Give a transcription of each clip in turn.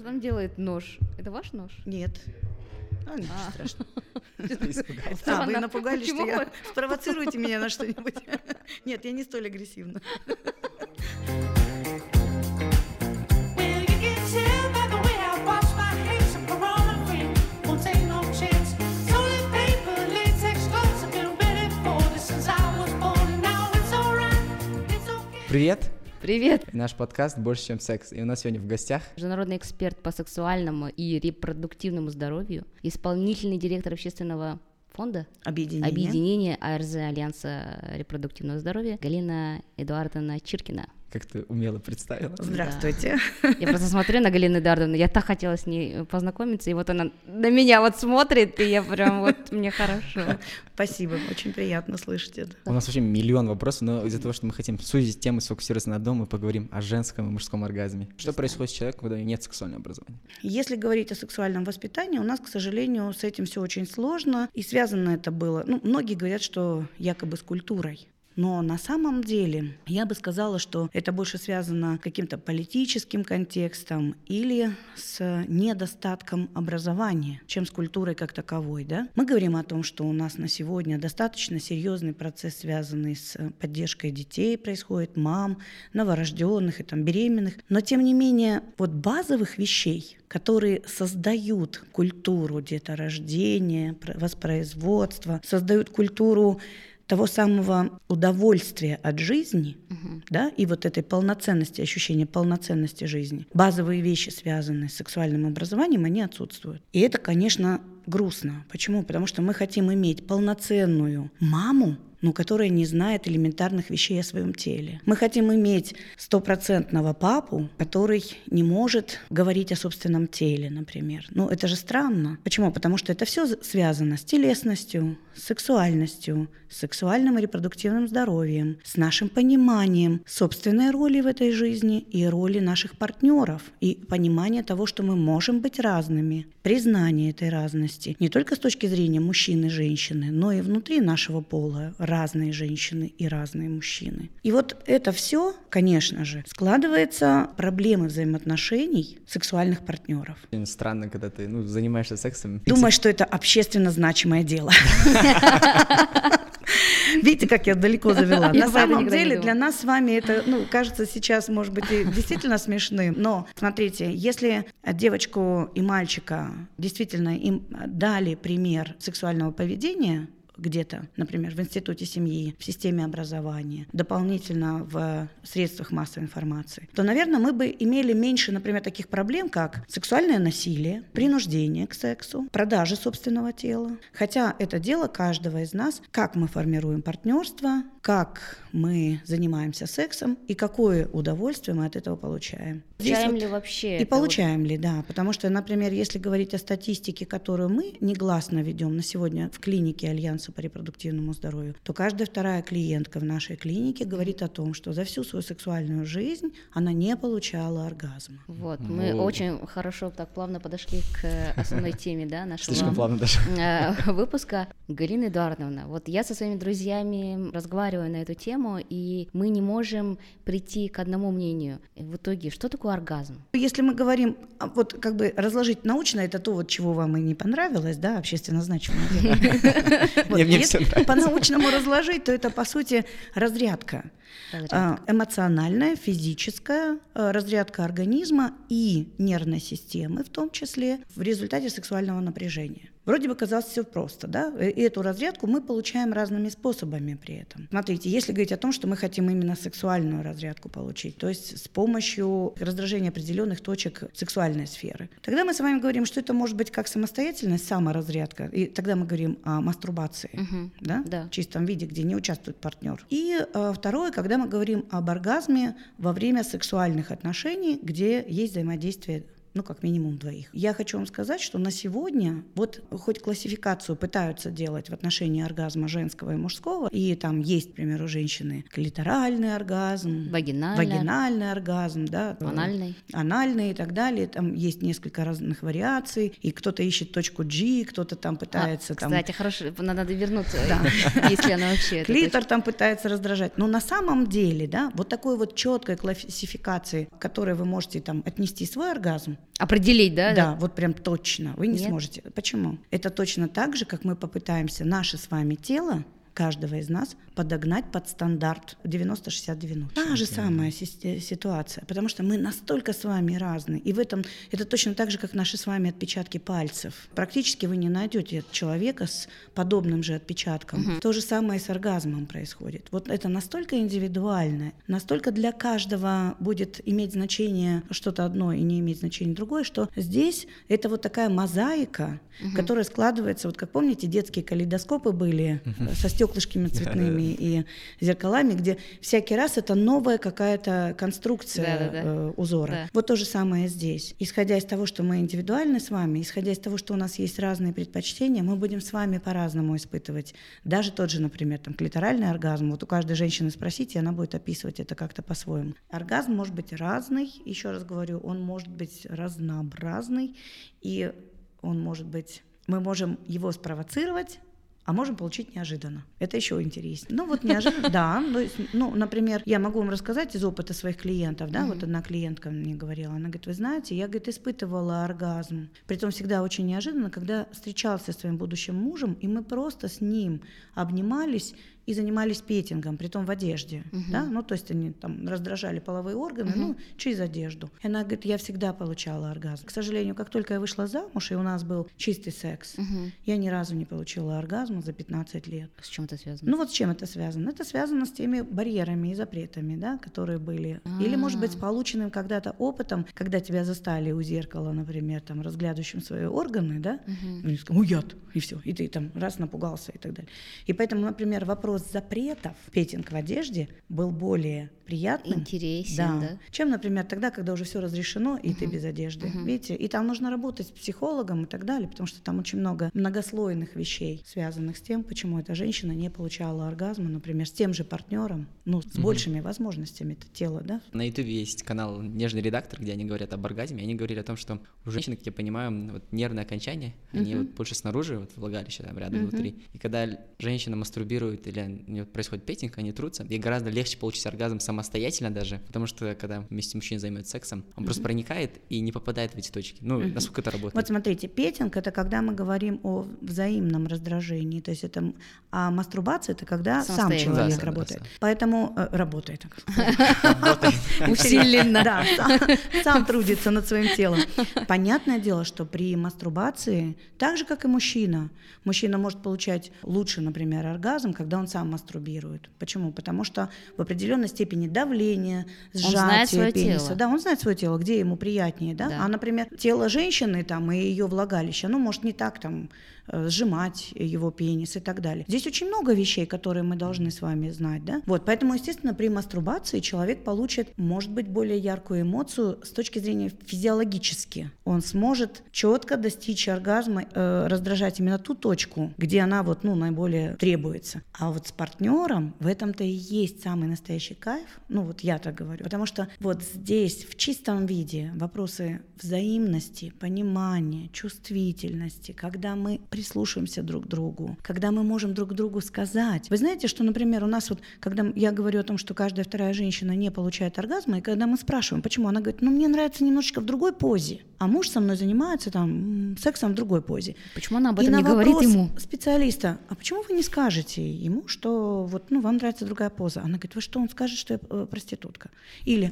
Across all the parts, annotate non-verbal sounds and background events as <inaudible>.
Что там делает нож? Это ваш нож? Нет. А, ничего А. страшного. А, вы напугались, что я... вы? Спровоцируйте меня на что-нибудь. Нет, я не столь агрессивна. Привет! Привет! Наш подкаст «Больше, чем секс». И у нас сегодня в гостях Международный эксперт по сексуальному и репродуктивному здоровью, исполнительный директор общественного фонда Объединение. объединения АРЗ Альянса репродуктивного здоровья Галина Эдуардовна Чиркина. Как ты умело представила. Здравствуйте. Я просто смотрю на Галину Эдуардовну, я так хотела с ней познакомиться, и вот она на меня вот смотрит, и я прям вот, мне хорошо. Спасибо, очень приятно слышать это. У нас вообще миллион вопросов, но из-за того, что мы хотим сузить тему, сфокусироваться на одном, мы поговорим о женском и мужском оргазме. Что происходит с человеком, когда у него нет сексуального образования? Если говорить о сексуальном воспитании, у нас, к сожалению, с этим все очень сложно. И связано это было, ну, многие говорят, что якобы с культурой. Но на самом деле я бы сказала, что это больше связано с каким-то политическим контекстом или с недостатком образования, чем с культурой как таковой. Да? Мы говорим о том, что у нас на сегодня достаточно серьезный процесс, связанный с поддержкой детей, происходит мам, новорожденных и там, беременных. Но тем не менее, вот базовых вещей, которые создают культуру деторождения, про- воспроизводства, создают культуру того самого удовольствия от жизни, да, и вот этой полноценности, ощущения полноценности жизни. Базовые вещи, связанные с сексуальным образованием, они отсутствуют. И это, конечно, грустно. Почему? Потому что мы хотим иметь полноценную маму, но которая не знает элементарных вещей о своем теле. Мы хотим иметь стопроцентного папу, который не может говорить о собственном теле, например. Ну, это же странно. Почему? Потому что это все связано с телесностью, с сексуальностью, с сексуальным и репродуктивным здоровьем, с нашим пониманием собственной роли в этой жизни и роли наших партнеров, и понимание того, что мы можем быть разными, признание этой разности, не только с точки зрения мужчины и женщины, но и внутри нашего пола разные женщины и разные мужчины. И вот это все, конечно же, складывается проблемы взаимоотношений сексуальных партнеров. Очень странно, когда ты ну, занимаешься сексом. Думаю, что это общественно значимое дело. <laughs> Видите, как я далеко завела. Я На самом деле для нас с вами это, ну, кажется сейчас, может быть, и действительно смешным. Но смотрите, если девочку и мальчика действительно им дали пример сексуального поведения, где-то, например, в институте семьи, в системе образования, дополнительно в средствах массовой информации, то, наверное, мы бы имели меньше, например, таких проблем, как сексуальное насилие, принуждение к сексу, продажа собственного тела. Хотя это дело каждого из нас, как мы формируем партнерство, как мы занимаемся сексом и какое удовольствие мы от этого получаем. Здесь Получаем вот- ли вообще? и это вот? получаем ли, да. Потому что, например, если говорить о статистике, которую мы негласно ведем на сегодня в клинике Альянса по репродуктивному здоровью, то каждая вторая клиентка в нашей клинике говорит о том, что за всю свою сексуальную жизнь она не получала оргазма. Вот, мы Воу. очень хорошо так плавно подошли к основной теме, да, нашего Слишком плавно даже. э, выпуска. Галина Эдуардовна, вот я со своими друзьями разговариваю на эту тему, и мы не можем прийти к одному мнению. В итоге, что такое оргазм? Если мы говорим, а, вот как бы разложить научно, это то, вот, чего вам и не понравилось, да, общественно значимое <laughs> Если по-научному разложить, то это, по сути, разрядка. А, эмоциональная, физическая а, разрядка организма и нервной системы, в том числе в результате сексуального напряжения. Вроде бы казалось все просто, да? И эту разрядку мы получаем разными способами при этом. Смотрите, если говорить о том, что мы хотим именно сексуальную разрядку получить, то есть с помощью раздражения определенных точек сексуальной сферы, тогда мы с вами говорим, что это может быть как самостоятельность, саморазрядка, и тогда мы говорим о мастурбации, Мгм. да? Да. в чистом виде, где не участвует партнер. И э, второе, когда мы говорим об оргазме во время сексуальных отношений, где есть взаимодействие ну, как минимум двоих. Я хочу вам сказать, что на сегодня, вот хоть классификацию пытаются делать в отношении оргазма женского и мужского, и там есть, например, у женщины клиторальный оргазм, Вагинальный. вагинальный оргазм, да, э, Анальный. анальный и так далее. Там есть несколько разных вариаций, и кто-то ищет точку G, кто-то там пытается А, там Кстати, хорошо, надо вернуться, <laughs> если она вообще... Клитор там пытается раздражать. Но на самом деле, да, вот такой вот четкой классификации, к которой вы можете там отнести свой оргазм, Определить, да? Да, вот прям точно. Вы не Нет? сможете. Почему? Это точно так же, как мы попытаемся наше с вами тело каждого из нас подогнать под стандарт 90-60-90. Та же самая ситуация, потому что мы настолько с вами разные. И в этом это точно так же, как наши с вами отпечатки пальцев. Практически вы не найдете человека с подобным же отпечатком. То же самое и с оргазмом происходит. Вот это настолько индивидуально, настолько для каждого будет иметь значение что-то одно и не иметь значения другое, что здесь это вот такая мозаика, которая складывается, вот как помните, детские калейдоскопы были э, со стеклышками цветными и зеркалами, где всякий раз это новая какая-то конструкция э, узора. Вот то же самое здесь. Исходя из того, что мы индивидуальны с вами, исходя из того, что у нас есть разные предпочтения, мы будем с вами по-разному испытывать. Даже тот же, например, там, клиторальный оргазм. Вот у каждой женщины спросите, она будет описывать это как-то по-своему. Оргазм может быть разный, еще раз говорю, он может быть разнообразный, и он может быть... Мы можем его спровоцировать, а можем получить неожиданно. Это еще интереснее. Ну вот неожиданно, да. есть, Ну, например, я могу вам рассказать из опыта своих клиентов, да, вот одна клиентка мне говорила, она говорит, вы знаете, я, говорит, испытывала оргазм, притом всегда очень неожиданно, когда встречался со своим будущим мужем, и мы просто с ним обнимались и занимались петингом, притом в одежде, да, ну то есть они там раздражали половые органы, ну через одежду. И она говорит, я всегда получала оргазм. К сожалению, как только я вышла замуж и у нас был чистый секс, я ни разу не получила оргазма за 15 лет. С чем это связано? Ну вот с чем это связано? Это связано с теми барьерами и запретами, да, которые были. Или, может быть, с полученным когда-то опытом, когда тебя застали у зеркала, например, там, разглядывающим свои органы, да, и они сказали, «Ой, яд, и все, и ты там раз напугался и так далее. И поэтому, например, вопрос запретов петинг в одежде был более приятным. Интересен, да? Чем, например, тогда, когда уже все разрешено, и ты без одежды. Видите, и там нужно работать с психологом и так далее, потому что там очень много многослойных вещей, связанных с тем, почему эта женщина не получала оргазма, например, с тем же партнером, ну, с большими возможностями это тело, да? На ютубе есть канал «Нежный редактор», где они говорят об оргазме, и они говорили о том, что у женщин, как я понимаю, вот нервные окончания, они вот больше снаружи, вот влагалище там рядом внутри. И когда женщина мастурбирует или у нее происходит петинг, они трутся, ей гораздо легче получить оргазм самостоятельно даже, потому что когда вместе мужчина займется сексом, он просто проникает и не попадает в эти точки. Ну, насколько это работает? Вот смотрите, петинг это когда мы говорим о взаимном раздражении, то есть это, а мастурбация это когда сам человек Да, работает. да. Поэтому э, работает. <laughs> Усиленно. Да, сам трудится над своим телом. Понятное дело, что при мастурбации, так же как и мужчина, мужчина может получать лучше, например, оргазм, когда он сам мастурбирует. Почему? Потому что в определенной степени давление, сжатие знает пениса, тело. да, он знает свое тело, где ему приятнее, да? Да. А, например, тело женщины там и ее влагалище, оно может не так там сжимать его пенис и так далее. Здесь очень много вещей, которые мы должны с вами знать, да? Вот, поэтому, естественно, при мастурбации человек получит, может быть, более яркую эмоцию с точки зрения физиологически. Он сможет четко достичь оргазма, э, раздражать именно ту точку, где она вот, ну, наиболее требуется. А вот с партнером в этом-то и есть самый настоящий кайф, ну, вот я так говорю, потому что вот здесь в чистом виде вопросы взаимности, понимания, чувствительности, когда мы прислушиваемся друг к другу, когда мы можем друг другу сказать. Вы знаете, что, например, у нас вот, когда я говорю о том, что каждая вторая женщина не получает оргазма, и когда мы спрашиваем, почему, она говорит, ну мне нравится немножечко в другой позе, а муж со мной занимается там сексом в другой позе. Почему она об И этом на не говорит ему? специалиста, а почему вы не скажете ему, что вот, ну, вам нравится другая поза? Она говорит, вы что, он скажет, что я э, проститутка? Или,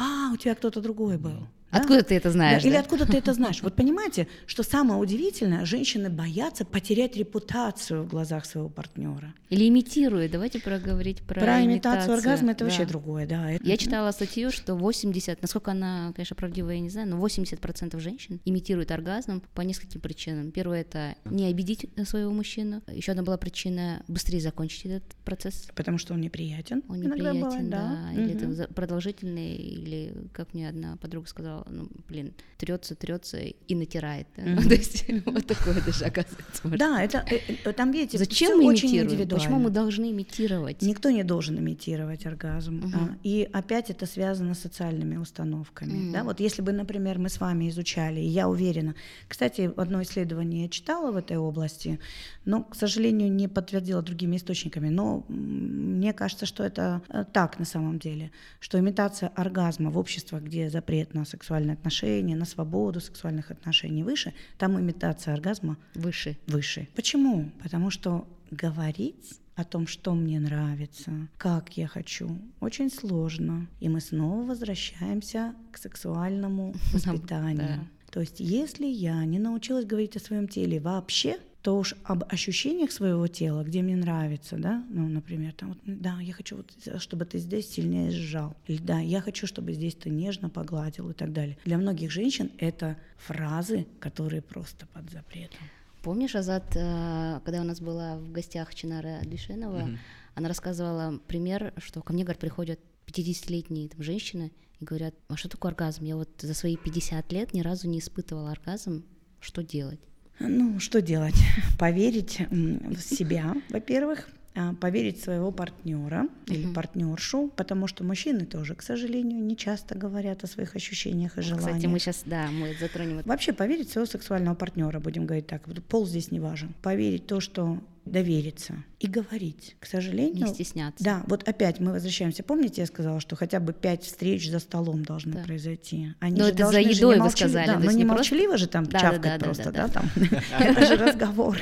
а, у тебя кто-то другой был. Да? Откуда ты это знаешь? Да, Или да? откуда ты это знаешь? Вот <laughs> понимаете, что самое удивительное, женщины боятся потерять репутацию в глазах своего партнера. Или имитирует. Давайте проговорить про, Про, имитацию оргазма это Да. вообще другое, да. это- Я читала статью, что 80, насколько она, конечно, правдивая, я не знаю, но 80% женщин имитируют оргазм по нескольким причинам. Первое это не обидеть своего мужчину. Еще одна была причина быстрее закончить этот процесс. Потому что он неприятен. Он неприятен, бывает, да, или Мгм. это продолжительный, или как мне одна подруга сказала, ну, блин, трется, трется и натирает. да. Мгм. То есть <laughs> вот такое даже <laughs> оказывается. может. Да, это э, э, там видите, Зачем мы очень имитируем? индивидуально. Почему мы должны имитировать? Никто не должен имитировать оргазм. Мгм. А, И опять это связано с социальными установками. Мгм. Да? Вот если бы, например, мы с вами изучали, и я уверена, кстати, одно исследование я читала в этой области, но, к сожалению, не подтвердила другими источниками, но мне кажется, что это э, так на самом деле, что имитация оргазма в обществах, где запрет на сексуальность, сексуальные отношения, на свободу сексуальных отношений выше, там имитация оргазма Выше. выше. Почему? Потому что говорить о том, что мне нравится, как я хочу, очень сложно. И мы снова возвращаемся к сексуальному <laughs> воспитанию. да. То есть, если я не научилась говорить о своем теле вообще, то уж об ощущениях своего тела, где мне нравится, да, ну, например, там, вот, да, я хочу, вот, чтобы ты здесь сильнее сжал, или да, я хочу, чтобы здесь ты нежно погладил и так далее. Для многих женщин это фразы, которые просто под запретом. Помнишь, Азат, э, когда у нас была в гостях Чинара Дюшенова, Мгм. она рассказывала пример, что ко мне, говорит, приходят 50-летние там, женщины и говорят, а что такое оргазм? Я вот за свои 50 лет ни разу не испытывала оргазм, что делать? Ну, что делать? <laughs> Поверить в себя, во-первых, а, поверить в своего партнера или партнершу, потому что мужчины тоже, к сожалению, не часто говорят о своих ощущениях и желаниях. Кстати, мы сейчас, да, мы затронем. Вообще поверить в своего сексуального партнера, будем говорить так. Пол здесь не важен. Поверить в то, что довериться и говорить. К сожалению, Не стесняться. да, вот опять мы возвращаемся. Помните, я сказала, что хотя бы пять встреч за столом должны Да. произойти. Они Но же это за должны же едой не вы сказали, Да, но не не просто- молчаливо же там Да, чавкать да, да, просто, да, да, да. там. <laughs> Это же разговоры.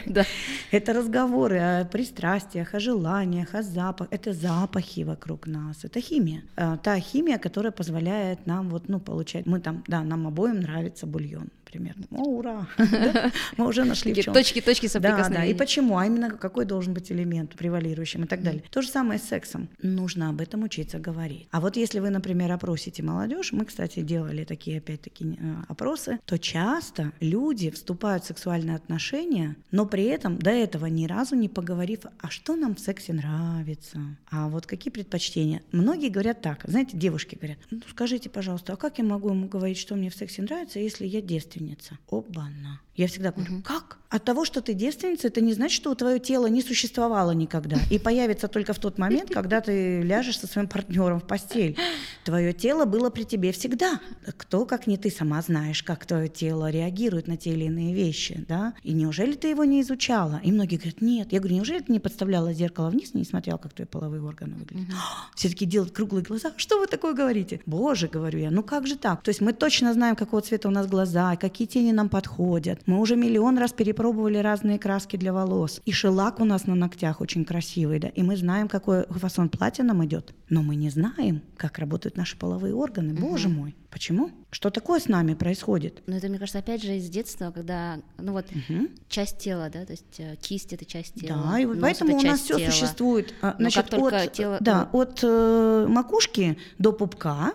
Это разговоры о пристрастиях, о желаниях, о запахах. Это запахи вокруг нас, это химия. А, Та химия, которая позволяет нам вот, ну, получать... Мы там, да, нам обоим нравится бульон, примерно. О, ура! <laughs> Мы уже нашли в чем. точки, точки Да, да. И соприкосновения. почему? А именно какой должен быть элемент превалирующим и так далее. То же самое с сексом. Нужно об этом учиться говорить. А вот если вы, например, опросите молодежь, мы, кстати, делали такие, опять-таки, э, опросы, то часто люди вступают в сексуальные отношения, но при этом до этого ни разу не поговорив, а что нам в сексе нравится, а вот какие предпочтения. Многие говорят так, знаете, девушки говорят, ну скажите, пожалуйста, а как я могу ему говорить, что мне в сексе нравится, если я девственница? Оба-на. Я всегда говорю, как? От того, что ты девственница, это не значит, что твое тело не существовало никогда и появится только в тот момент, когда ты ляжешь со своим партнером в постель. Твое тело было при тебе всегда. Кто, как не ты, сама знаешь, как твое тело реагирует на те или иные вещи, да? И неужели ты его не изучала? И многие говорят, нет. Я говорю, неужели ты не подставляла зеркало вниз и не смотрела, как твои половые органы выглядят? <gasps> Все таки делают круглые глаза. Что вы такое говорите? Боже, говорю я, ну как же так? То есть мы точно знаем, какого цвета у нас глаза, какие тени нам подходят. Мы уже миллион раз перепробовали разные краски для волос. И шелак у нас на ногтях очень красивый, да. И мы знаем, какой фасон платья нам идет. Но мы не знаем, как работают наши половые органы. Боже мой. Почему? Что такое с нами происходит? Но это, мне кажется, опять же из детства, когда, ну вот, Мгм. часть тела, да, то есть э, кисть это часть тела. Да, и вот поэтому это у нас все существует. а, Значит, от, тело- да, от э, макушки до пупка,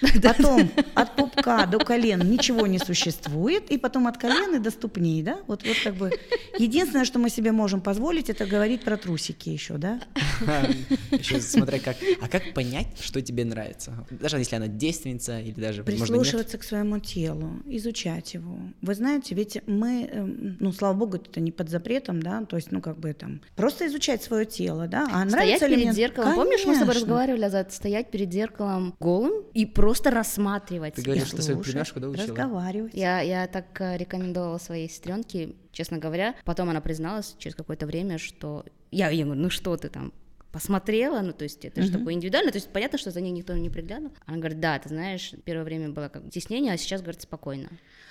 <laughs> потом от пупка до колен ничего не существует, и потом от колен и до ступней, да? Вот, вот как бы единственное, что мы себе можем позволить, это говорить про трусики еще, да? <laughs> Еще смотря как. А как понять, что тебе нравится? Даже если она девственница или даже. Прислушиваться к своему телу, изучать его. Вы знаете, ведь мы, эм, ну, слава богу, это не под запретом, да, то есть, ну, как бы там, просто изучать свое тело, да, а Стоять нравится ли перед мне? зеркалом. Помнишь, мы с тобой Конечно. разговаривали, Азат, стоять перед зеркалом голым и просто рассматривать Ты говоришь, что свою племяшку да, учила? разговаривать. Я, я так э, рекомендовала своей сестренке, честно говоря. Потом она призналась через какое-то время, что я ей говорю, ну что ты там посмотрела, ну то есть это же Мгм. такое индивидуально, то есть понятно, что за ней никто не приглядывал. Она говорит, да, ты знаешь, первое время было как стеснение, а сейчас, говорит, спокойно.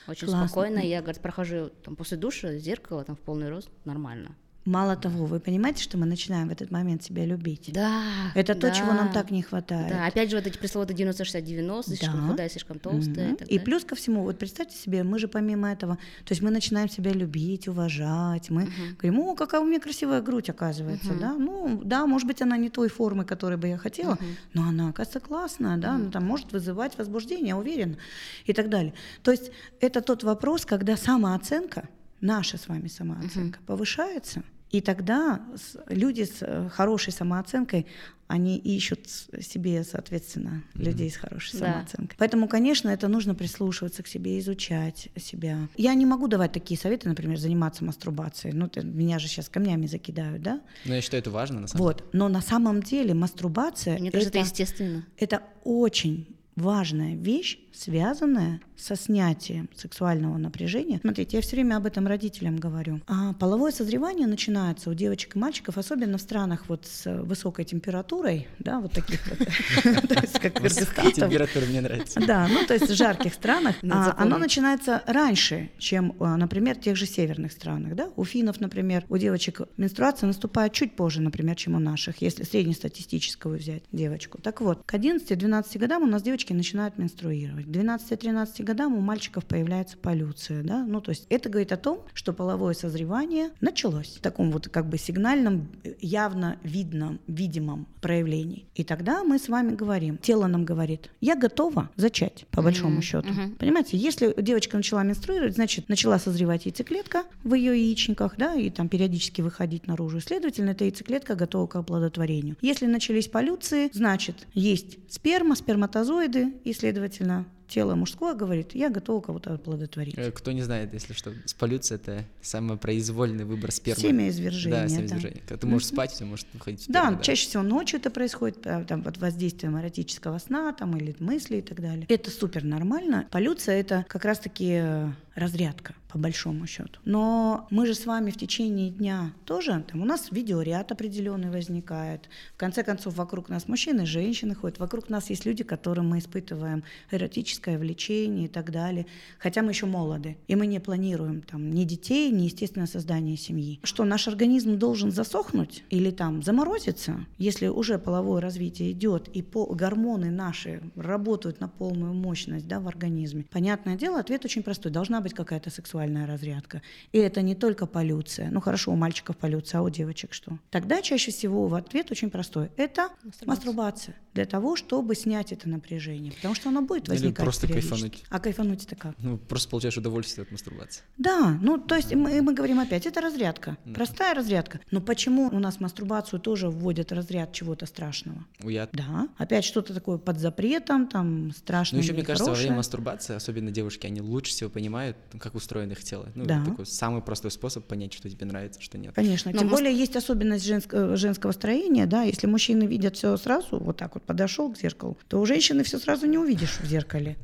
Очень Классно. спокойно. Я, говорит, прохожу там после душа, зеркало там в полный рост, нормально. Мало того, вы понимаете, что мы начинаем в этот момент себя любить? Да. Это то, чего нам да. так не хватает. Да, опять же, вот эти пресловутые 90-60-90, слишком Да. худая, слишком толстая. Так И далее. плюс ко всему, вот представьте себе, мы же помимо этого, то есть мы начинаем себя любить, уважать, мы говорим, о, какая у меня красивая грудь, оказывается, да, ну, да, может быть, она не той формы, которой бы я хотела, но она, оказывается, классная, да, ну, там может вызывать возбуждение, я уверена, и так далее. То есть это тот вопрос, когда самооценка, наша с вами самооценка повышается, и тогда люди с э, хорошей самооценкой, они ищут себе, соответственно, людей с хорошей Да. самооценкой. Поэтому, конечно, это нужно прислушиваться к себе, изучать себя. Я не могу давать такие советы, например, заниматься мастурбацией. Ну, ты- меня же сейчас камнями закидают, да? Но я считаю, это важно, на самом Вот. Но на самом деле мастурбация Мне кажется, это это, естественно. это очень важная вещь связанное со снятием сексуального напряжения. Смотрите, я все время об этом родителям говорю. А половое созревание начинается у девочек и мальчиков, особенно в странах вот с высокой температурой, да, вот таких вот, <laughs> то есть как Кыргызстан. Температура мне нравится. Да, ну то есть в жарких странах а, оно начинается раньше, чем, а, например, в тех же северных странах. Да? У финнов, например, у девочек менструация наступает чуть позже, например, чем у наших, если среднестатистическую взять девочку. Так вот, к 11-12 годам у нас девочки начинают менструировать. К 12-13 годам у мальчиков появляется полюция. Да? Ну, то есть это говорит о том, что половое созревание началось в таком вот как бы сигнальном, явно видном, видимом проявлении. И тогда мы с вами говорим, тело нам говорит, я готова зачать, по большому Мгм, счету. мгм. Понимаете, если девочка начала менструировать, значит, начала созревать яйцеклетка в ее яичниках, да, и там периодически выходить наружу. Следовательно, эта яйцеклетка готова к оплодотворению. Если начались полюции, значит, есть сперма, сперматозоиды, и, следовательно, тело мужское говорит, я готова кого-то оплодотворить. Э, Кто не знает, если что, с полюцией это самый произвольный выбор спермы. Семяизвержение, Да, да. семяизвержение. Когда ты можешь спать, тебя может выходить Да, сперма, чаще всего ночью это происходит, а, там, под воздействием эротического сна там, или мыслей и так далее. Это супер нормально. Полюция — это как раз-таки э, разрядка, по большому счету. Но мы же с вами в течение дня тоже, там у нас видеоряд определенный возникает. В конце концов, вокруг нас мужчины, женщины ходят. Вокруг нас есть люди, которым мы испытываем эротическое влечение и так далее. Хотя мы еще молоды. И мы не планируем там ни детей, ни, естественно, создание семьи. Что наш организм должен засохнуть или там заморозиться, если уже половое развитие идет и по гормоны наши работают на полную мощность да, в организме. Понятное дело, ответ очень простой. Должна быть какая-то сексуальная разрядка. И это не только полюция. Ну хорошо, у мальчиков полюция, а у девочек что? Тогда чаще всего ответ очень простой. Это мастурбация. Для того, чтобы снять это напряжение. Потому что оно будет Или возникать просто периодически. кайфануть. А кайфануть это как? Ну, просто получаешь удовольствие от мастурбации. Да, ну то есть мы, мы говорим опять, это разрядка, Мгм. простая разрядка. Но почему у нас мастурбацию тоже вводят разряд чего-то страшного? Уят. Да, опять что-то такое под запретом, там Ну, страшное еще, или мне кажется, во время мастурбации, особенно девушки, они лучше всего понимают, ну, как устроено их тело. Ну, Да. такой самый простой способ понять, что тебе нравится, что нет. Конечно. Но Тем мас- более есть особенность женск- женского строения, да, если мужчины видят все сразу, вот так вот подошел к зеркалу, то у женщины все сразу не увидишь в зеркале.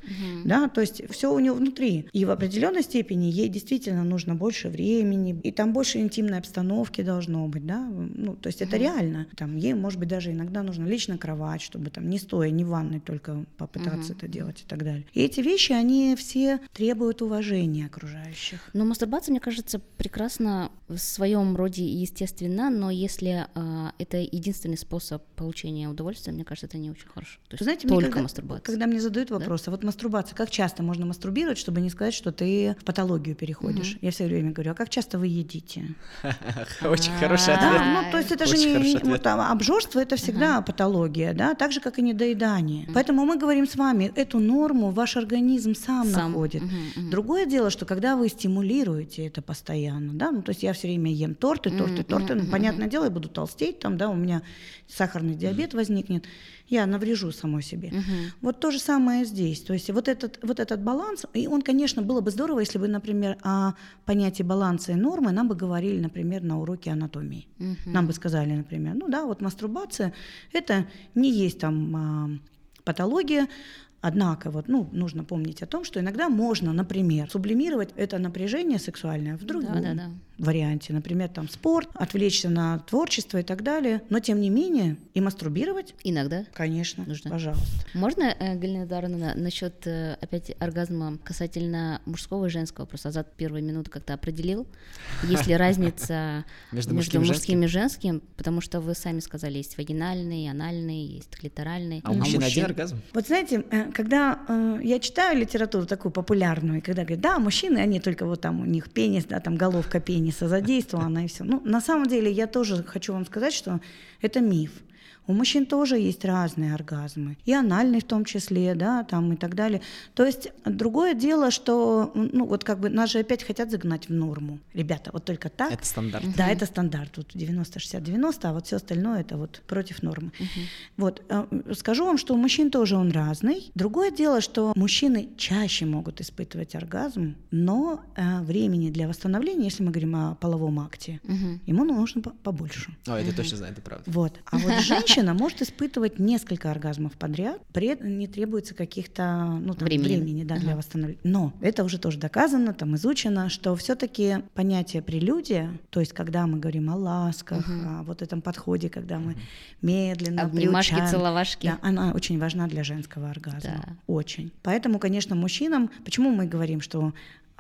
Да, то есть все у нее внутри. И в определенной степени ей действительно нужно больше времени, и там больше интимной обстановки должно быть, да. Ну, то есть это реально. Там ей, может быть, даже иногда нужно лечь на кровать, чтобы там не стоя, не в ванной только попытаться это делать и так далее. И эти вещи, они все требуют уважения окружающих. Но мастурбация, мне кажется, прекрасно в своем роде и естественно, но если а, это единственный способ получения удовольствия, мне кажется, это не очень хорошо. То есть знаете, только когда, мастурбация. когда мне задают вопрос, а вот мастурбация, как часто можно мастурбировать, чтобы не сказать, что ты в патологию переходишь? Я все время говорю, а как часто вы едите? <laughs> Очень хороший ответ. Да, ну то есть это же не, обжорство это всегда патология, да, так же как и недоедание. Поэтому мы говорим с вами, эту норму ваш организм сам, находит. Другое дело, что когда вы стимулируете это постоянно, да, ну то есть я все время ем торты, торты, Мгм, торты, ну, понятное дело, я буду толстеть, там, да, у меня сахарный диабет возникнет, я наврежу самой себе. Мгм. Вот то же самое здесь. То есть вот этот, вот этот баланс, и он, конечно, было бы здорово, если бы, например, о понятии баланса и нормы нам бы говорили, например, на уроке анатомии. Мгм. Нам бы сказали, например, ну да, вот мастурбация – это не есть там а, патология, Однако вот, ну, нужно помнить о том, что иногда можно, например, сублимировать это напряжение сексуальное в другом Да-да-да. Варианте. Например, там спорт, отвлечься на творчество и так далее. Но тем не менее и мастурбировать, Иногда. конечно, Нужно. пожалуйста. Можно, э, Галина Даровна, насчет э, опять оргазма касательно мужского и женского? Просто Азат первые минуты как-то определил. Есть ли разница <laughs> Между мужским и женским? Потому что вы сами сказали, есть вагинальный, анальный, есть клиторальный. А у мужчин один оргазм? Вот знаете, э, когда я читаю литературу такую популярную, и когда говорят, да, мужчины, они только вот там у них пенис, да, там головка пениса задействована и все. Ну, на самом деле, я тоже хочу вам сказать, что это миф. У мужчин тоже есть разные оргазмы, и анальный в том числе, да, там и так далее. То есть другое дело, что, ну, вот как бы нас же опять хотят загнать в норму. Ребята, вот только так. Это стандарт. Да, это стандарт. Вот 90-60-90, а вот все остальное это вот против нормы. Вот, э, скажу вам, что у мужчин тоже он разный. Другое дело, что мужчины чаще могут испытывать оргазм, но э, времени для восстановления, если мы говорим о половом акте, Мгм. ему нужно по- побольше. О, это точно знаю, это правда. Вот. А вот женщины, <laughs> женщина может испытывать несколько оргазмов подряд, при этом не требуется каких-то ну, там, Времени. времени, да, для восстановления. Но это уже тоже доказано, там изучено, что все-таки понятие прелюдия, то есть когда мы говорим о ласках, о вот этом подходе, когда мы медленно Обнимашки, приучаем, целовашки. да, она очень важна для женского оргазма. Да. Очень. Поэтому, конечно, мужчинам, почему мы говорим, что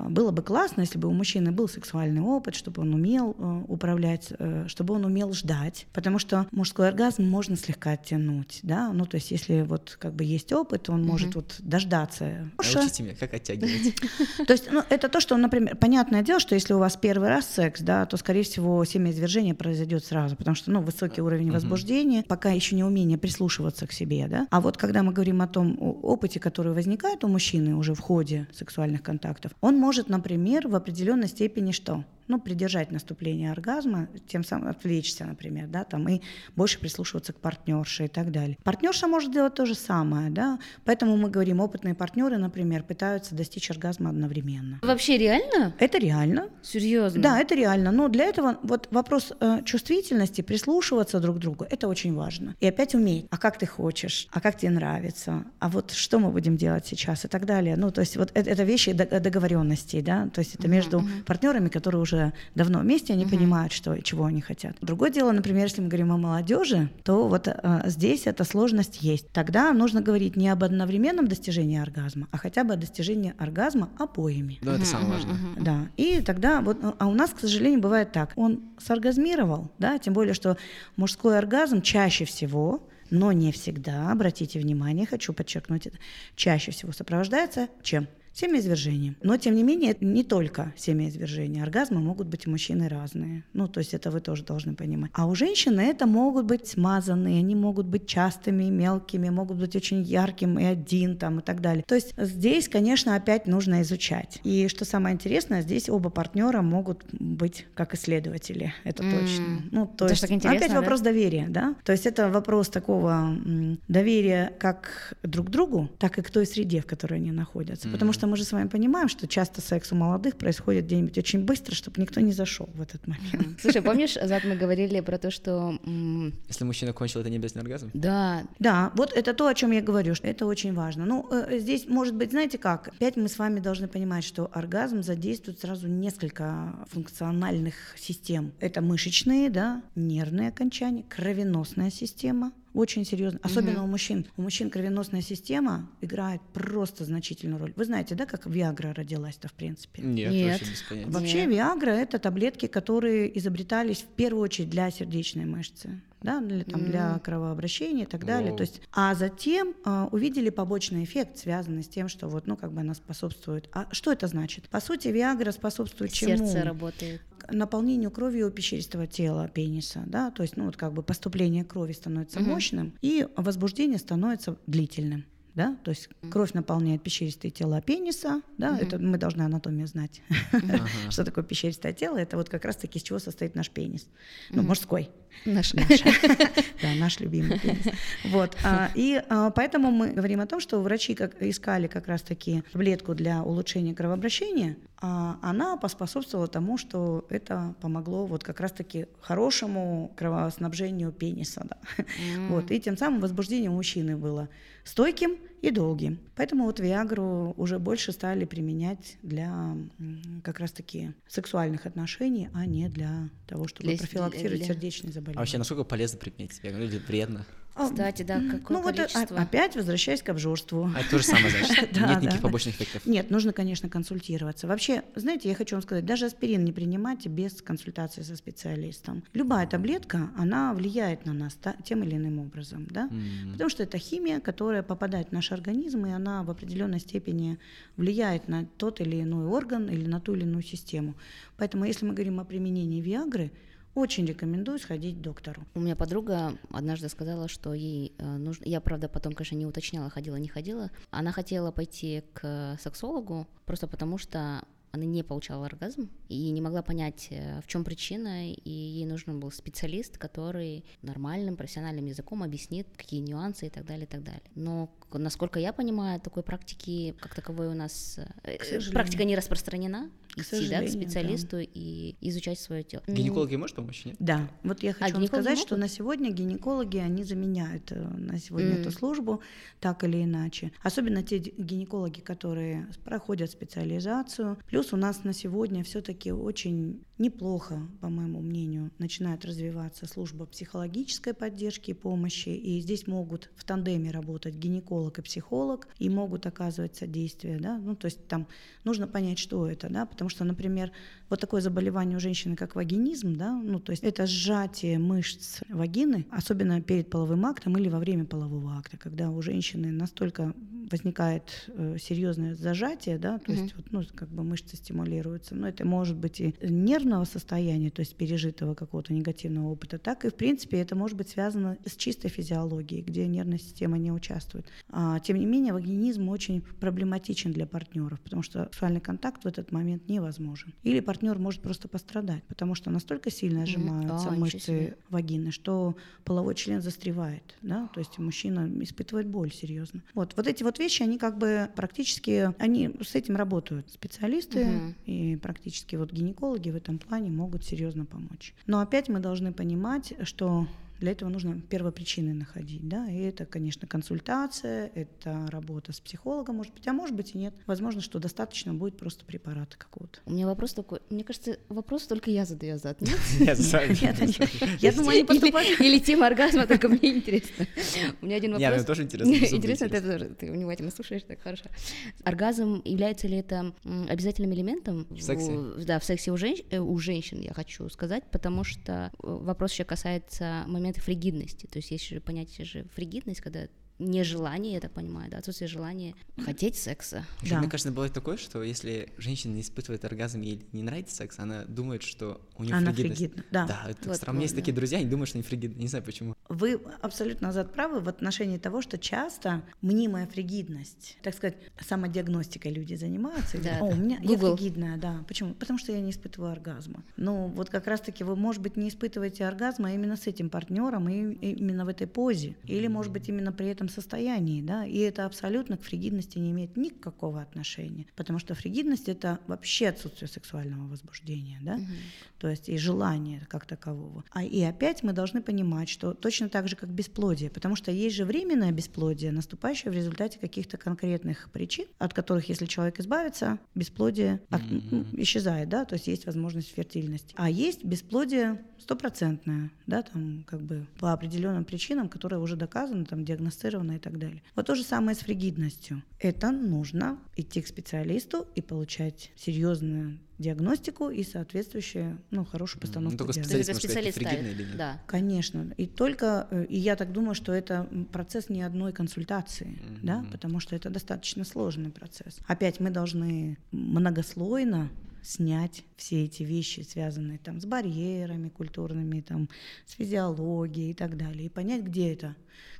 было бы классно, если бы у мужчины был сексуальный опыт, чтобы он умел э, управлять, э, чтобы он умел ждать, потому что мужской оргазм можно слегка оттянуть, да, ну то есть если вот как бы есть опыт, он может вот дождаться. Научите меня, как оттягивать. <laughs> То есть, ну, это то, что, например, понятное дело, что если у вас первый раз секс, да, то, скорее всего, семяизвержение произойдет сразу, потому что, ну, высокий уровень возбуждения, пока еще не умение прислушиваться к себе, да. А вот когда мы говорим о том опыте, который возникает у мужчины уже в ходе сексуальных контактов, он может, например, в определенной степени что? Ну, придержать наступление оргазма, тем самым отвлечься, например, да, там, и больше прислушиваться к партнерше и так далее. Партнерша может делать то же самое, да, поэтому мы говорим, опытные партнеры, например, пытаются достичь оргазма одновременно. Вообще реально? Это реально. Серьезно? Да, это реально. Но для этого вот вопрос э, чувствительности, прислушиваться друг к другу, это очень важно. И опять уметь. А как ты хочешь? А как тебе нравится? А вот что мы будем делать сейчас? И так далее. Ну, то есть вот это, это вещи дог- договоренностей, да, то есть это между партнерами, которые уже давно вместе, они понимают, что, чего они хотят. Другое дело, например, если мы говорим о молодежи, то вот э, здесь эта сложность есть. Тогда нужно говорить не об одновременном достижении оргазма, а хотя бы о достижении оргазма обоими. Ну, это самое важное. Да, и тогда вот, ну, а у нас, к сожалению, бывает так. Он соргазмировал, да, тем более, что мужской оргазм чаще всего, но не всегда, обратите внимание, хочу подчеркнуть это, чаще всего сопровождается чем? Семяизвержением. Но, тем не менее, не только семяизвержение. Оргазмы могут быть у мужчины разные. Ну, то есть это вы тоже должны понимать. А у женщины это могут быть смазанные, они могут быть частыми, мелкими, могут быть очень ярким и один там и так далее. То есть здесь, конечно, опять нужно изучать. И что самое интересное, здесь оба партнера могут быть как исследователи. Это М. точно. Ну, то Это есть опять да? вопрос доверия, да? То есть это вопрос такого доверия как друг к другу, так и к той среде, в которой они находятся. Потому что мы же с вами понимаем, что часто секс у молодых происходит где-нибудь очень быстро, чтобы никто не зашел в этот момент. Слушай, помнишь, Азат, мы говорили про то, что... Если мужчина кончил, это не обязательно оргазм? Да, Да, вот это то, о чем я говорю, что это очень важно. Ну, э, здесь, может быть, знаете как, опять мы с вами должны понимать, что оргазм задействует сразу несколько функциональных систем. Это мышечные, да, нервные окончания, кровеносная система, очень серьезно, особенно у мужчин. У мужчин кровеносная система играет просто значительную роль. Вы знаете, да, как Виагра родилась-то, в принципе? Нет, Нет. вообще без понятия. Вообще Нет. Виагра это таблетки, которые изобретались в первую очередь для сердечной мышцы, да, для, там, для кровообращения и так далее. Вау. То есть, а затем а, увидели побочный эффект, связанный с тем, что вот, ну, как бы она способствует. А что это значит? По сути, Виагра способствует чему? сердце работает. Наполнению кровью пещеристого тела пениса, да, то есть, ну, вот как бы поступление крови становится мощным, и возбуждение становится длительным. Да, то есть кровь наполняет пещеристые тела пениса, да, это мы должны анатомию знать, <laughs> что такое пещеристое тело, это вот как раз-таки из чего состоит наш пенис, ну, мужской, Наш. <laughs> да, наш любимый пенис. Вот. а, И а, поэтому мы говорим о том, что врачи как искали как раз-таки таблетку для улучшения кровообращения, она поспособствовала тому, что это помогло вот как раз-таки хорошему кровоснабжению пениса. да. Вот. И тем самым возбуждение у мужчины было стойким и долгим. Поэтому вот Виагру уже больше стали применять для как раз-таки сексуальных отношений, а не для того, чтобы Для- профилактировать для- сердечные заболевания. А вообще, насколько полезно применять себя? Или вредно? А, Кстати, да, какое ну вот э, количество? а- опять возвращаясь к обжорству. А это то же самое, значит? <laughs> Да, Нет никаких да. побочных эффектов? Нет, нужно, конечно, консультироваться. Вообще, знаете, я хочу вам сказать, даже аспирин не принимайте без консультации со специалистом. Любая таблетка, она влияет на нас тем или иным образом, да? Потому что это химия, которая попадает в наш организм, и она в определенной степени влияет на тот или иной орган или на ту или иную систему. Поэтому, если мы говорим о применении Виагры, очень рекомендую сходить к доктору. У меня подруга однажды сказала, что ей э, нужно... Я, правда, потом, конечно, не уточняла, ходила, не ходила. Она хотела пойти к сексологу просто потому, что она не получала оргазм и не могла понять, э, в чем причина, и ей нужен был специалист, который нормальным профессиональным языком объяснит, какие нюансы и так далее, и так далее. Но, к- насколько я понимаю, такой практики как таковой у нас... э, К сожалению. Практика не распространена. идти да, к сожалению, да. специалисту и изучать свое тело. Гинекологи может помочь, нет? Да, вот я хочу вам гинекологи сказать, что могут? на сегодня гинекологи, они заменяют э, на сегодня М. эту службу так или иначе. Особенно те гинекологи, которые проходят специализацию. Плюс у нас на сегодня все-таки очень неплохо, по моему мнению, начинает развиваться служба психологической поддержки и помощи. И здесь могут в тандеме работать гинеколог и психолог, и могут оказывать содействие. Да? Ну, то есть там нужно понять, что это. Да? Потому что, например, вот такое заболевание у женщины, как вагинизм, да, ну, то есть это сжатие мышц вагины, особенно перед половым актом или во время полового акта, когда у женщины настолько возникает э, серьезное зажатие, да, то есть вот, ну, как бы мышцы стимулируются, но это может быть и нервного состояния, то есть пережитого какого-то негативного опыта, так и, в принципе, это может быть связано с чистой физиологией, где нервная система не участвует. А, тем не менее, вагинизм очень проблематичен для партнеров, потому что сексуальный контакт в этот момент невозможен. Или партнер может просто пострадать, потому что настолько сильно сжимаются ничего мышцы вагины, что половой член застревает, да, то есть мужчина испытывает боль серьезно. Вот, вот эти вот вещи, они как бы практически, они с этим работают специалисты Мгм. и практически вот гинекологи в этом плане могут серьезно помочь. Но опять мы должны понимать, что для этого нужно первопричины находить, да, и это, конечно, консультация, это работа с психологом, может быть, а может быть и нет. Возможно, что достаточно будет просто препарата какого-то. У меня вопрос такой, мне кажется, вопрос только я задаю зад, <laughs> нет? Нет, Нет, нет. Я думаю, они Или- поступают Или тема оргазма, только мне интересно. У меня один Не, вопрос. мне тоже интересно, Интересно, ты тоже, ты внимательно слушаешь, так хорошо. Оргазм, является ли это обязательным элементом? В сексе? у- Да, в сексе у, э, у женщин, я хочу сказать, потому что э, вопрос еще касается момента фригидности. То есть есть же понятие же фригидность, когда нежелание, я так понимаю, да, отсутствие желания хотеть секса. Да. Мне кажется, бывает такое, что если женщина не испытывает оргазм и ей не нравится секс, она думает, что у нее Она фригидность. фригидна, да. Да, это Вот, странно. У меня есть такие друзья, они думают, что они фригидны. Не знаю почему. Вы абсолютно назад правы в отношении того, что часто мнимая фригидность, так сказать, самодиагностикой люди занимаются. Да, О, у меня я фригидная, да. Почему? Потому что я не испытываю оргазма. Ну, вот как раз-таки вы, может быть, не испытываете оргазма именно с этим партнером и именно в этой позе. Или, может быть, именно при этом состоянии, да. И это абсолютно к фригидности не имеет никакого отношения. Потому что фригидность — это вообще отсутствие сексуального возбуждения, да то есть и желания как такового. А и опять мы должны понимать, что точно так же, как бесплодие, потому что есть же временное бесплодие, наступающее в результате каких-то конкретных причин, от которых, если человек избавится, бесплодие от- ну, исчезает, да, то есть есть возможность фертильности. А есть бесплодие стопроцентное, да, там как бы по определенным причинам, которые уже доказаны, там диагностированы и так далее. Вот то же самое с фригидностью. Это нужно идти к специалисту и получать серьезную диагностику и соответствующую, ну, хорошую постановку только Специалист сказать, специалист ставит, или нет. Да. Конечно. И только, э, и я так думаю, что это процесс не одной консультации, да, Мгм. потому что это достаточно сложный процесс. Опять мы должны многослойно снять все эти вещи, связанные там с барьерами культурными, там, с физиологией и так далее, и понять, где это,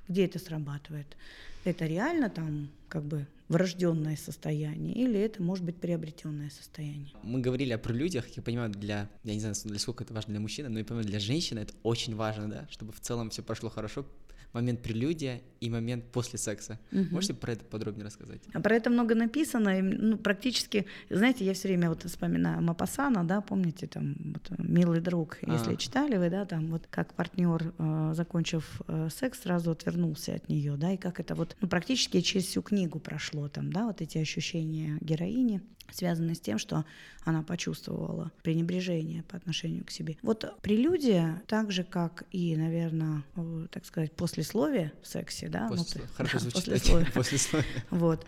где это срабатывает. Это реально там как бы врожденное состояние или это может быть приобретенное состояние. Мы говорили о прелюдиях, я понимаю, для, я не знаю, для сколько это важно для мужчины, но я понимаю, для женщины это очень важно, да, чтобы в целом все прошло хорошо, момент прелюдия и момент после секса. Мгм. Можете про это подробнее рассказать? А Про это много написано, и, ну, практически, знаете, я все время вот вспоминаю Мапасана, да, помните, там, вот, «Милый друг», если А. читали вы, да, там, вот как партнер, э, закончив э, секс, сразу отвернулся от нее, да, и как это вот, ну, практически через всю книгу прошло там, да, вот эти ощущения героини, связанные с тем, что она почувствовала пренебрежение по отношению к себе. Вот прелюдия, так же, как и, наверное, э, так сказать, послесловие в сексе, да, ну, После- то- Хорошо да, звучит. послесловие. После слова. <laughs> Вот.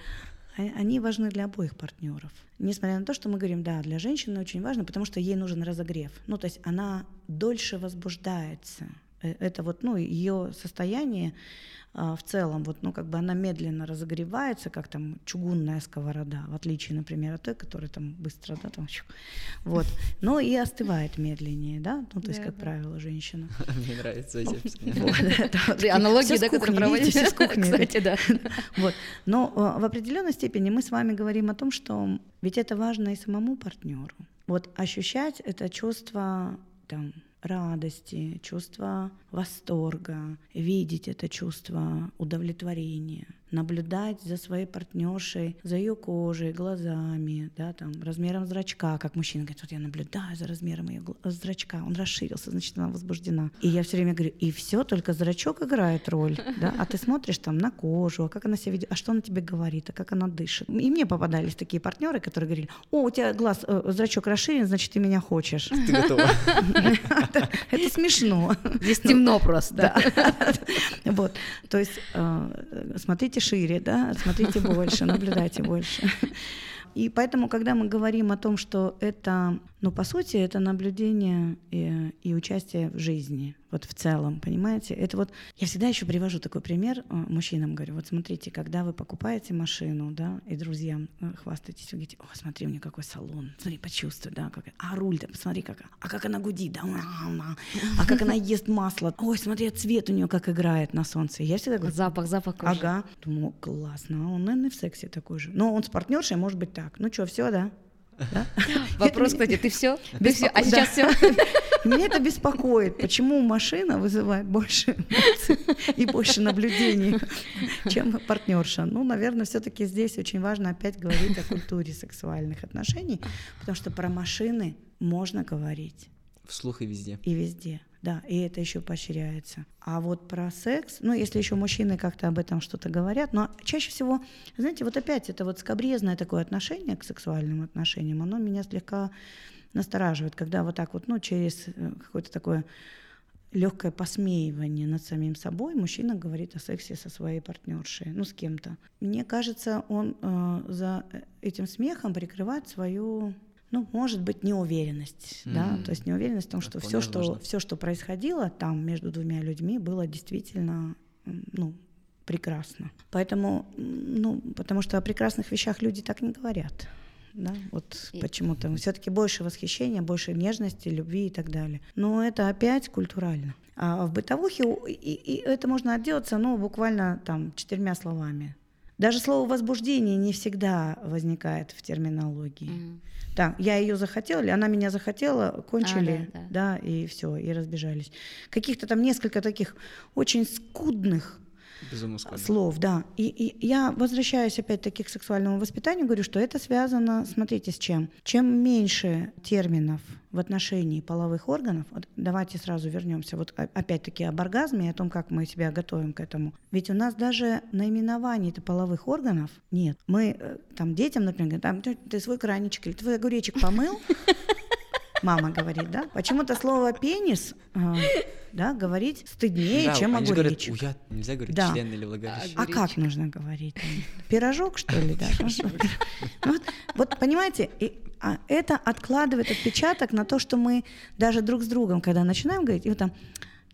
А- Они важны для обоих партнеров. Несмотря на то, что мы говорим, да, для женщины очень важно, потому что ей нужен разогрев. Ну, то есть она дольше возбуждается. Э, Это вот, ну, ее состояние а, в целом, вот, ну, как бы она медленно разогревается, как там чугунная сковорода, в отличие, например, от той, которая там быстро, да, там, вот, но и остывает медленнее, да, ну, то есть, Да, как да. правило, женщина. <laughs> Мне нравится эти Вот, Аналогии, да, которые кухни, проводите. <laughs> Кстати, да. <laughs> Вот. Но э, в определенной степени мы с вами говорим о том, что ведь это важно и самому партнеру. Вот ощущать это чувство там, радости, чувство восторга, видеть это чувство удовлетворения, наблюдать за своей партнершей, за ее кожей, глазами, да, там, размером зрачка, как мужчина говорит, вот я наблюдаю за размером ее зрачка, он расширился, значит, она возбуждена. И я все время говорю, и все, только зрачок играет роль, да, а ты смотришь там на кожу, а как она себя ведет, а что она тебе говорит, а как она дышит. И мне попадались такие партнеры, которые говорили, о, у тебя глаз, э, зрачок расширен, значит, ты меня хочешь. Ты готова. Это смешно. Здесь темно просто. Да. Вот, то есть э, смотрите шире, да, смотрите больше, <laughs> наблюдайте больше. И поэтому, когда мы говорим о том, что это, ну, по сути, это наблюдение и, и участие в жизни, вот в целом, понимаете? Это вот, я всегда еще привожу такой пример э, мужчинам, говорю, вот смотрите, когда вы покупаете машину, да, и друзьям э, хвастаетесь, вы говорите, о, смотри, у меня какой салон, смотри, почувствуй, да, как, а руль-то, посмотри, как, а как она гудит, да, а как она ест масло, ой, смотри, цвет у нее как играет на солнце. Я всегда говорю, Запах, запах кожи. Ага. Думаю, классно. А он, наверное, в сексе такой же. Но он с партнершей может быть так. Ну что, все, да? Да? <laughs> Вопрос, кстати, ты все? <laughs> Ты все? А сейчас все? <laughs> Меня это беспокоит, почему машина вызывает больше эмоций и больше наблюдений, чем партнерша. Ну, наверное, все-таки здесь очень важно опять говорить о культуре сексуальных отношений, потому что про машины можно говорить Вслух и везде. и везде. Да, и это еще поощряется. А вот про секс, ну, если еще мужчины как-то об этом что-то говорят, но чаще всего, знаете, вот опять это вот скобрезное такое отношение к сексуальным отношениям, оно меня слегка настораживает, когда вот так вот, ну, через э, какое-то такое легкое посмеивание над самим собой мужчина говорит о сексе со своей партнершей, ну, с кем-то. Мне кажется, он э, за этим смехом прикрывает свою ну, может быть, неуверенность, да, М. то есть неуверенность в том, что все, что все, что происходило там между двумя людьми, было действительно, ну, прекрасно. Поэтому, ну, потому что о прекрасных вещах люди так не говорят. Да, вот И- почему-то все-таки больше восхищения, больше нежности, любви и так далее. Но это опять культурально. А в бытовухе и, и это можно отделаться, ну, буквально там четырьмя словами. Даже слово возбуждение не всегда возникает в терминологии. Мгм. Да, я ее захотела, или она меня захотела, кончили, да, да, и все, и разбежались. Каких-то там несколько таких очень скудных. Слов, да. И, и я возвращаюсь опять-таки к сексуальному воспитанию, говорю, что это связано, смотрите, с чем. Чем меньше терминов в отношении половых органов, вот давайте сразу вернемся, вот опять-таки об оргазме и о том, как мы себя готовим к этому. Ведь у нас даже наименований половых органов нет. Мы э, там детям, например, говорим, там, «Тётя, ты свой краничек или твой огуречек помыл, <laughs> Мама говорит, да? Почему-то слово пенис, а, да, говорить стыднее, Да, чем говорят, огуречек. уя, нельзя говорить Да. член или влагалище. А как нужно говорить? Пирожок, что ли, да? Ну, вот понимаете, и, а это откладывает отпечаток на то, что мы даже друг с другом, когда начинаем говорить, и вот там,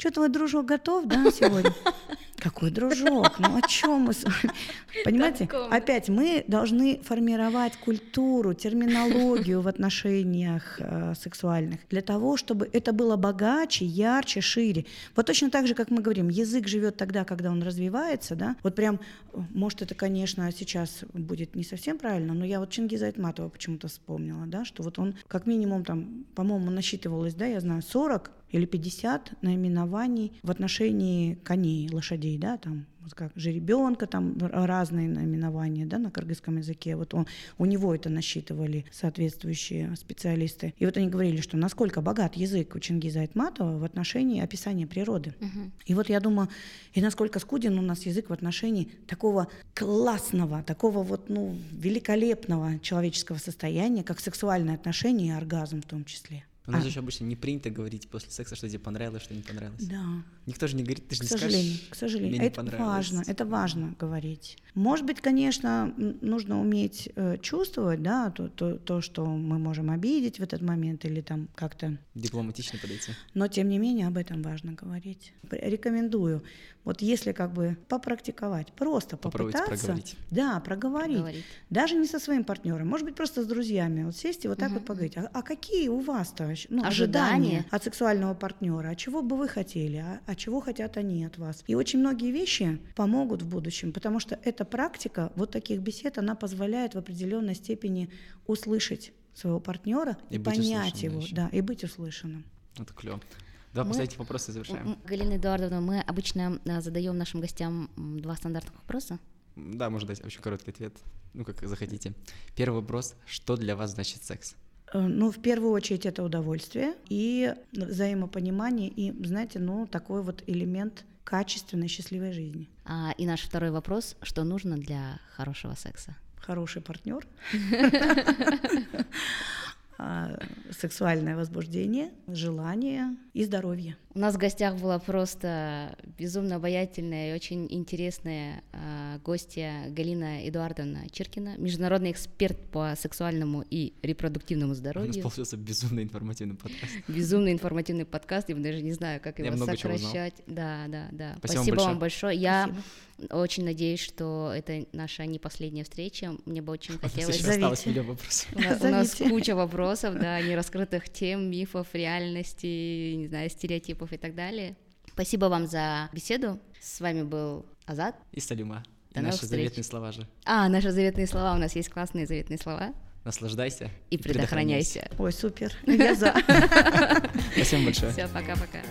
что твой дружок готов, да, сегодня? <laughs> Какой дружок? Ну о чем мы с вами? <laughs> Понимаете? Опять мы должны формировать культуру, терминологию в отношениях э, сексуальных для того, чтобы это было богаче, ярче, шире. Вот точно так же, как мы говорим, язык живет тогда, когда он развивается, да. Вот прям, может, это, конечно, сейчас будет не совсем правильно, но я вот Чингиза Айтматова почему-то вспомнила, да, что вот он как минимум там, по-моему, насчитывалось, да, я знаю, 40 или 50 наименований в отношении коней, лошадей, да, там вот как жеребенка, там разные наименования, да, на кыргызском языке. Вот он, у него это насчитывали соответствующие специалисты. И вот они говорили, что насколько богат язык у Чингиза Айтматова в отношении описания природы. Мгм. И вот я думаю, и насколько скуден у нас язык в отношении такого классного, такого вот, ну, великолепного человеческого состояния, как сексуальные отношения и оргазм в том числе. У нас А. еще обычно не принято говорить после секса, что тебе понравилось, что не понравилось. Да. Никто же не говорит, ты же К не сожалению, скажешь. к сожалению. «Мне не Это понравилось». важно, это важно говорить. Может быть, конечно, нужно уметь э, чувствовать, да, то, то, то, что мы можем обидеть в этот момент или там как-то Дипломатично подойти. но тем не менее об этом важно говорить. Рекомендую. Вот если как бы попрактиковать, просто Попробуйте попытаться, проговорить. да, проговорить, Говорит. даже не со своим партнером, может быть просто с друзьями, вот сесть и вот так Мгм. вот поговорить. А, а какие у вас-то ощ- ну, Ожидания? ожидания от сексуального партнера? А чего бы вы хотели? А, а чего хотят они от вас? И очень многие вещи помогут в будущем, потому что эта практика вот таких бесед, она позволяет в определенной степени услышать своего партнера И понять его, ещё. да, и быть услышанным. Это клево. Два Мы- вопроса и завершаем. Галина Эдуардовна, мы обычно а, задаем нашим гостям два стандартных вопроса. Да, можно дать очень короткий ответ, ну, как захотите. Первый вопрос, что для вас значит секс? Э, Ну, в первую очередь это удовольствие и взаимопонимание, и, знаете, ну, такой вот элемент качественной, счастливой жизни. А, и наш второй вопрос, что нужно для хорошего секса? Хороший партнер, <laughs> сексуальное возбуждение, желание и здоровье. У нас в гостях была просто безумно обаятельная и очень интересная а, гостья Галина Эдуардовна Чиркина, международный эксперт по сексуальному и репродуктивному У нас здоровью. получился безумно информативный подкаст. Безумно информативный подкаст, я даже не знаю, как его сокращать. Да, да, да. Спасибо вам вам большое. Я Спасибо. Очень надеюсь, что это наша не последняя встреча. Мне бы очень <laughs> хотелось. еще осталось миллион вопросов. У нас, у нас Зовите. куча вопросов, да, нераскрытых тем, мифов, реальности, не знаю, стереотипов и так далее. Спасибо вам за беседу. С вами был Азат. И Салима. И До новых наши встреч. заветные слова же. А, наши заветные слова. У нас есть классные заветные слова. Наслаждайся И предохраняйся. Ой, супер. <laughs> Я за. Спасибо большое. Все, пока-пока.